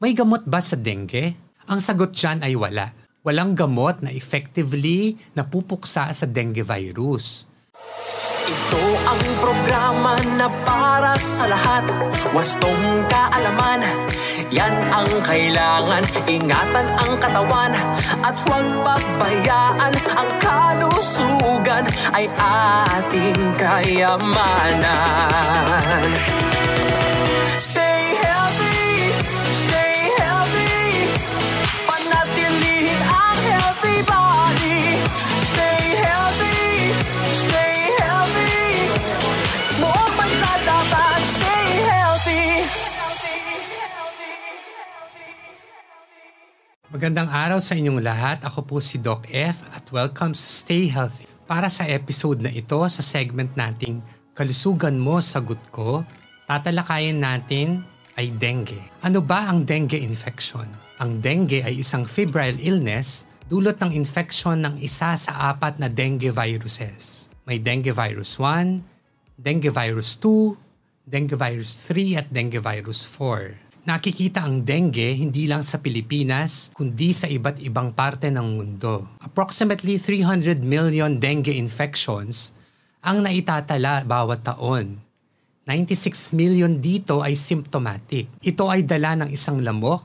May gamot ba sa dengue? Ang sagot dyan ay wala. Walang gamot na effectively napupuksa sa dengue virus. Ito ang programa na para sa lahat Wastong kaalaman Yan ang kailangan Ingatan ang katawan At huwag pabayaan Ang kalusugan Ay ating kayamanan Magandang araw sa inyong lahat. Ako po si Doc F at welcome sa Stay Healthy. Para sa episode na ito, sa segment nating Kalusugan Mo, Sagot Ko, tatalakayin natin ay dengue. Ano ba ang dengue infection? Ang dengue ay isang febrile illness dulot ng infection ng isa sa apat na dengue viruses. May dengue virus 1, dengue virus 2, dengue virus 3 at dengue virus 4. Nakikita ang dengue hindi lang sa Pilipinas, kundi sa iba't ibang parte ng mundo. Approximately 300 million dengue infections ang naitatala bawat taon. 96 million dito ay symptomatic. Ito ay dala ng isang lamok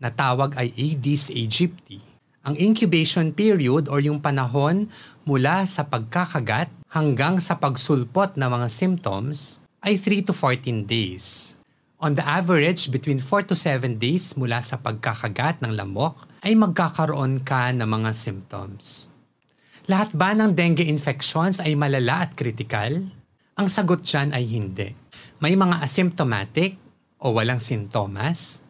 na tawag ay Aedes aegypti. Ang incubation period or yung panahon mula sa pagkakagat hanggang sa pagsulpot ng mga symptoms ay 3 to 14 days. On the average, between 4 to 7 days mula sa pagkakagat ng lamok, ay magkakaroon ka ng mga symptoms. Lahat ba ng dengue infections ay malala at critical? Ang sagot dyan ay hindi. May mga asymptomatic o walang sintomas.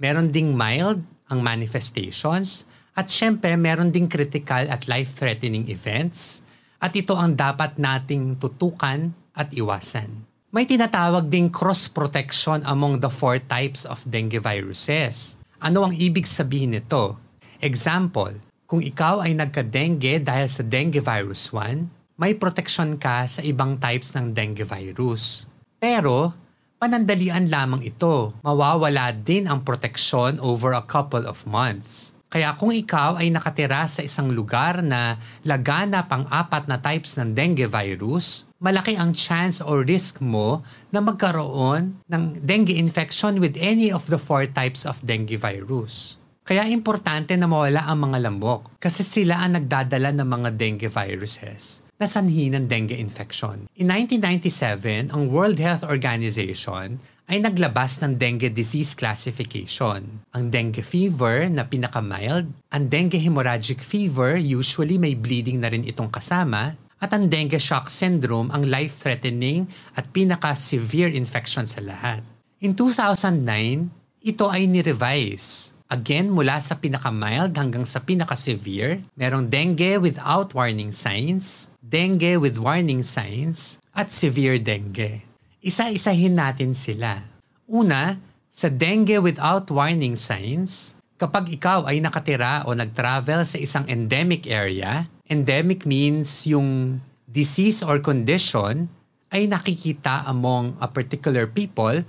Meron ding mild ang manifestations. At syempre, meron ding critical at life-threatening events. At ito ang dapat nating tutukan at iwasan. May tinatawag ding cross-protection among the four types of dengue viruses. Ano ang ibig sabihin nito? Example, kung ikaw ay nagka-dengue dahil sa dengue virus 1, may protection ka sa ibang types ng dengue virus. Pero, panandalian lamang ito. Mawawala din ang protection over a couple of months. Kaya kung ikaw ay nakatira sa isang lugar na lagana pang apat na types ng dengue virus, malaki ang chance or risk mo na magkaroon ng dengue infection with any of the four types of dengue virus. Kaya importante na mawala ang mga lamok kasi sila ang nagdadala ng mga dengue viruses na sanhi ng dengue infection. In 1997, ang World Health Organization ay naglabas ng dengue disease classification. Ang dengue fever na pinaka-mild, ang dengue hemorrhagic fever usually may bleeding na rin itong kasama, at ang dengue shock syndrome ang life-threatening at pinaka-severe infection sa lahat. In 2009, ito ay ni-revise. Again, mula sa pinaka-mild hanggang sa pinaka-severe, merong dengue without warning signs, dengue with warning signs, at severe dengue isa-isahin natin sila. Una, sa dengue without warning signs, kapag ikaw ay nakatira o nag-travel sa isang endemic area, endemic means yung disease or condition ay nakikita among a particular people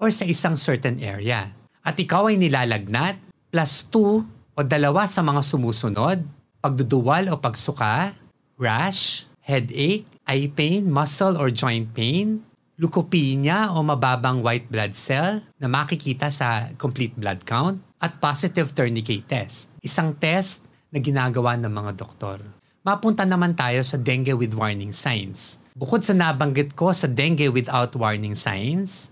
or sa isang certain area. At ikaw ay nilalagnat, plus 2 o dalawa sa mga sumusunod, pagduduwal o pagsuka, rash, headache, eye pain, muscle or joint pain, leukopenia o mababang white blood cell na makikita sa complete blood count at positive tourniquet test, isang test na ginagawa ng mga doktor. Mapunta naman tayo sa dengue with warning signs. Bukod sa nabanggit ko sa dengue without warning signs,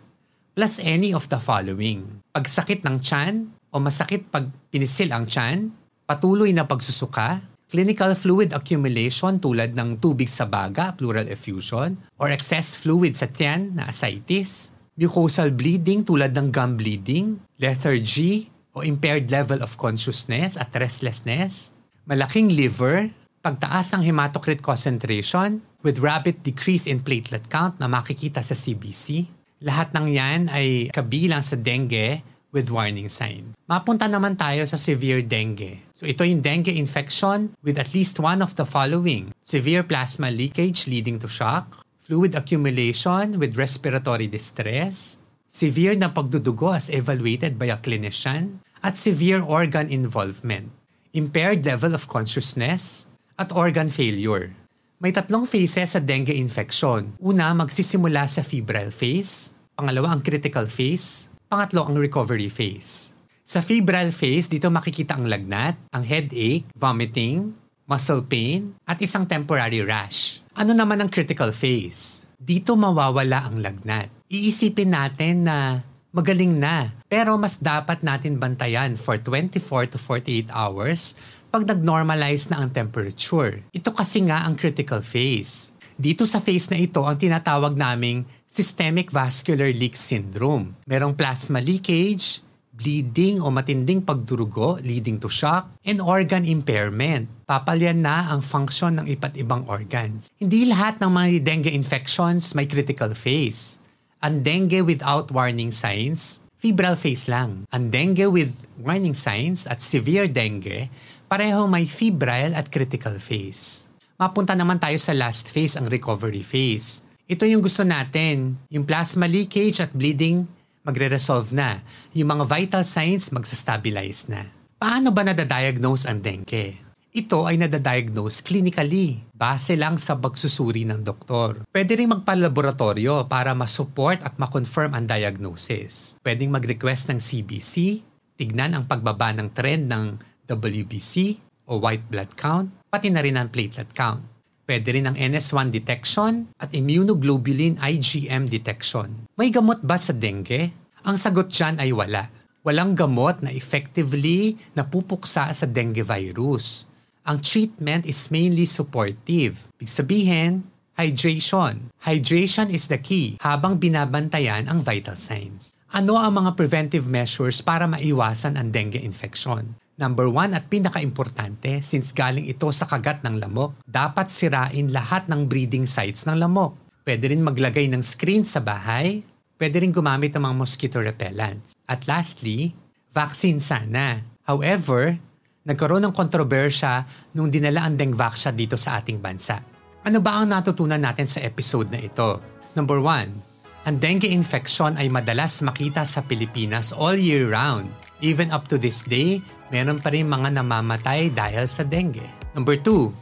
plus any of the following. Pagsakit ng tiyan o masakit pag pinisil ang tiyan, patuloy na pagsusuka, clinical fluid accumulation tulad ng tubig sa baga, pleural effusion, or excess fluid sa tiyan na ascites, mucosal bleeding tulad ng gum bleeding, lethargy o impaired level of consciousness at restlessness, malaking liver, pagtaas ng hematocrit concentration with rapid decrease in platelet count na makikita sa CBC. Lahat ng yan ay kabilang sa dengue with warning signs. Mapunta naman tayo sa severe dengue. So ito yung dengue infection with at least one of the following. Severe plasma leakage leading to shock, fluid accumulation with respiratory distress, severe na pagdudugo as evaluated by a clinician, at severe organ involvement, impaired level of consciousness, at organ failure. May tatlong phases sa dengue infection. Una, magsisimula sa febrile phase. Pangalawa, ang critical phase. Pangatlo, ang recovery phase. Sa febrile phase, dito makikita ang lagnat, ang headache, vomiting, muscle pain, at isang temporary rash. Ano naman ang critical phase? Dito mawawala ang lagnat. Iisipin natin na magaling na, pero mas dapat natin bantayan for 24 to 48 hours pag nag-normalize na ang temperature. Ito kasi nga ang critical phase. Dito sa phase na ito ang tinatawag naming systemic vascular leak syndrome. Merong plasma leakage, bleeding o matinding pagdurugo leading to shock, and organ impairment. Papalyan na ang function ng iba't ibang organs. Hindi lahat ng mga dengue infections may critical phase. Ang dengue without warning signs, febrile phase lang. Ang dengue with warning signs at severe dengue, pareho may febrile at critical phase. Mapunta naman tayo sa last phase, ang recovery phase. Ito yung gusto natin, yung plasma leakage at bleeding magre-resolve na. Yung mga vital signs magsa-stabilize na. Paano ba nadadiagnose ang dengue? Ito ay nadadiagnose clinically, base lang sa pagsusuri ng doktor. Pwede rin magpalaboratorio para ma-support at ma-confirm ang diagnosis. Pwedeng mag-request ng CBC, tignan ang pagbaba ng trend ng WBC o white blood count, pati na rin ang platelet count. Pwede rin ang NS1 detection at immunoglobulin IgM detection. May gamot ba sa dengue? Ang sagot dyan ay wala. Walang gamot na effectively napupuksa sa dengue virus. Ang treatment is mainly supportive. Ibig sabihin, hydration. Hydration is the key habang binabantayan ang vital signs. Ano ang mga preventive measures para maiwasan ang dengue infection? Number one at pinaka-importante, since galing ito sa kagat ng lamok, dapat sirain lahat ng breeding sites ng lamok. Pwede rin maglagay ng screen sa bahay, pwede rin gumamit ng mga mosquito repellents. At lastly, vaccine sana. However, nagkaroon ng kontrobersya nung dinala ang Dengvaxia dito sa ating bansa. Ano ba ang natutunan natin sa episode na ito? Number one, ang dengue infection ay madalas makita sa Pilipinas all year round. Even up to this day, meron pa rin mga namamatay dahil sa dengue. Number two,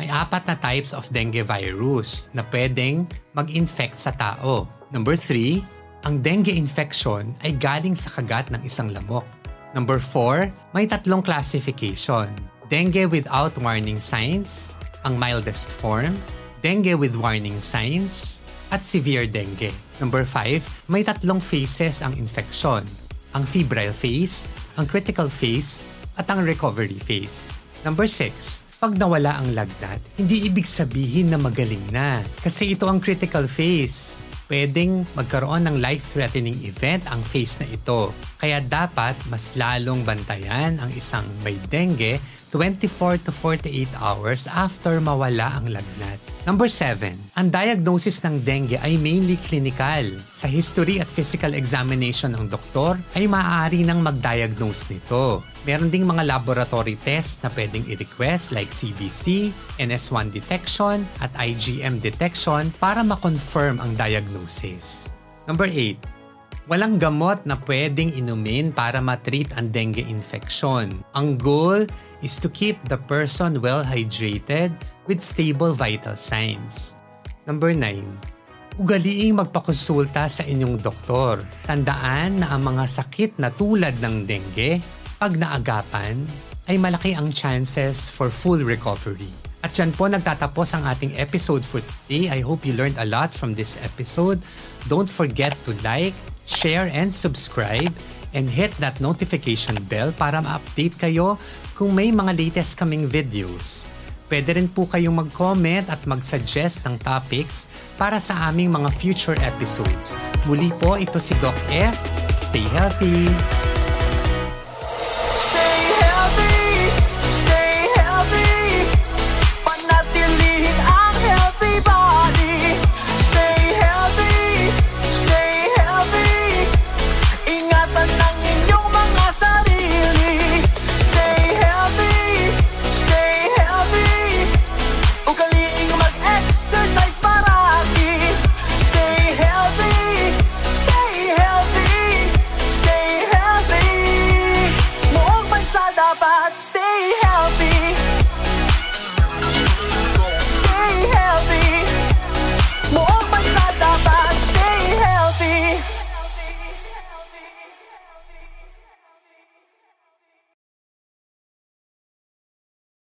may apat na types of dengue virus na pwedeng mag-infect sa tao. Number three, ang dengue infection ay galing sa kagat ng isang lamok. Number four, may tatlong classification. Dengue without warning signs, ang mildest form, dengue with warning signs, at severe dengue. Number 5, may tatlong phases ang infection. Ang febrile phase, ang critical phase, at ang recovery phase. Number 6, pag nawala ang lagnat, hindi ibig sabihin na magaling na. Kasi ito ang critical phase. Pwedeng magkaroon ng life-threatening event ang phase na ito. Kaya dapat mas lalong bantayan ang isang may dengue 24 to 48 hours after mawala ang lagnat. Number 7. Ang diagnosis ng dengue ay mainly clinical. Sa history at physical examination ng doktor ay maaari nang mag-diagnose nito. Meron ding mga laboratory tests na pwedeng i-request like CBC, NS1 detection, at IgM detection para ma-confirm ang diagnosis. Number 8 Walang gamot na pwedeng inumin para matreat ang dengue infection. Ang goal is to keep the person well hydrated with stable vital signs. Number 9. Ugaliing magpakonsulta sa inyong doktor. Tandaan na ang mga sakit na tulad ng dengue, pag naagapan, ay malaki ang chances for full recovery. At yan po nagtatapos ang ating episode for today. I hope you learned a lot from this episode. Don't forget to like, share, and subscribe and hit that notification bell para ma-update kayo kung may mga latest kaming videos. Pwede rin po kayong mag-comment at mag-suggest ng topics para sa aming mga future episodes. Muli po, ito si Doc F. Stay healthy!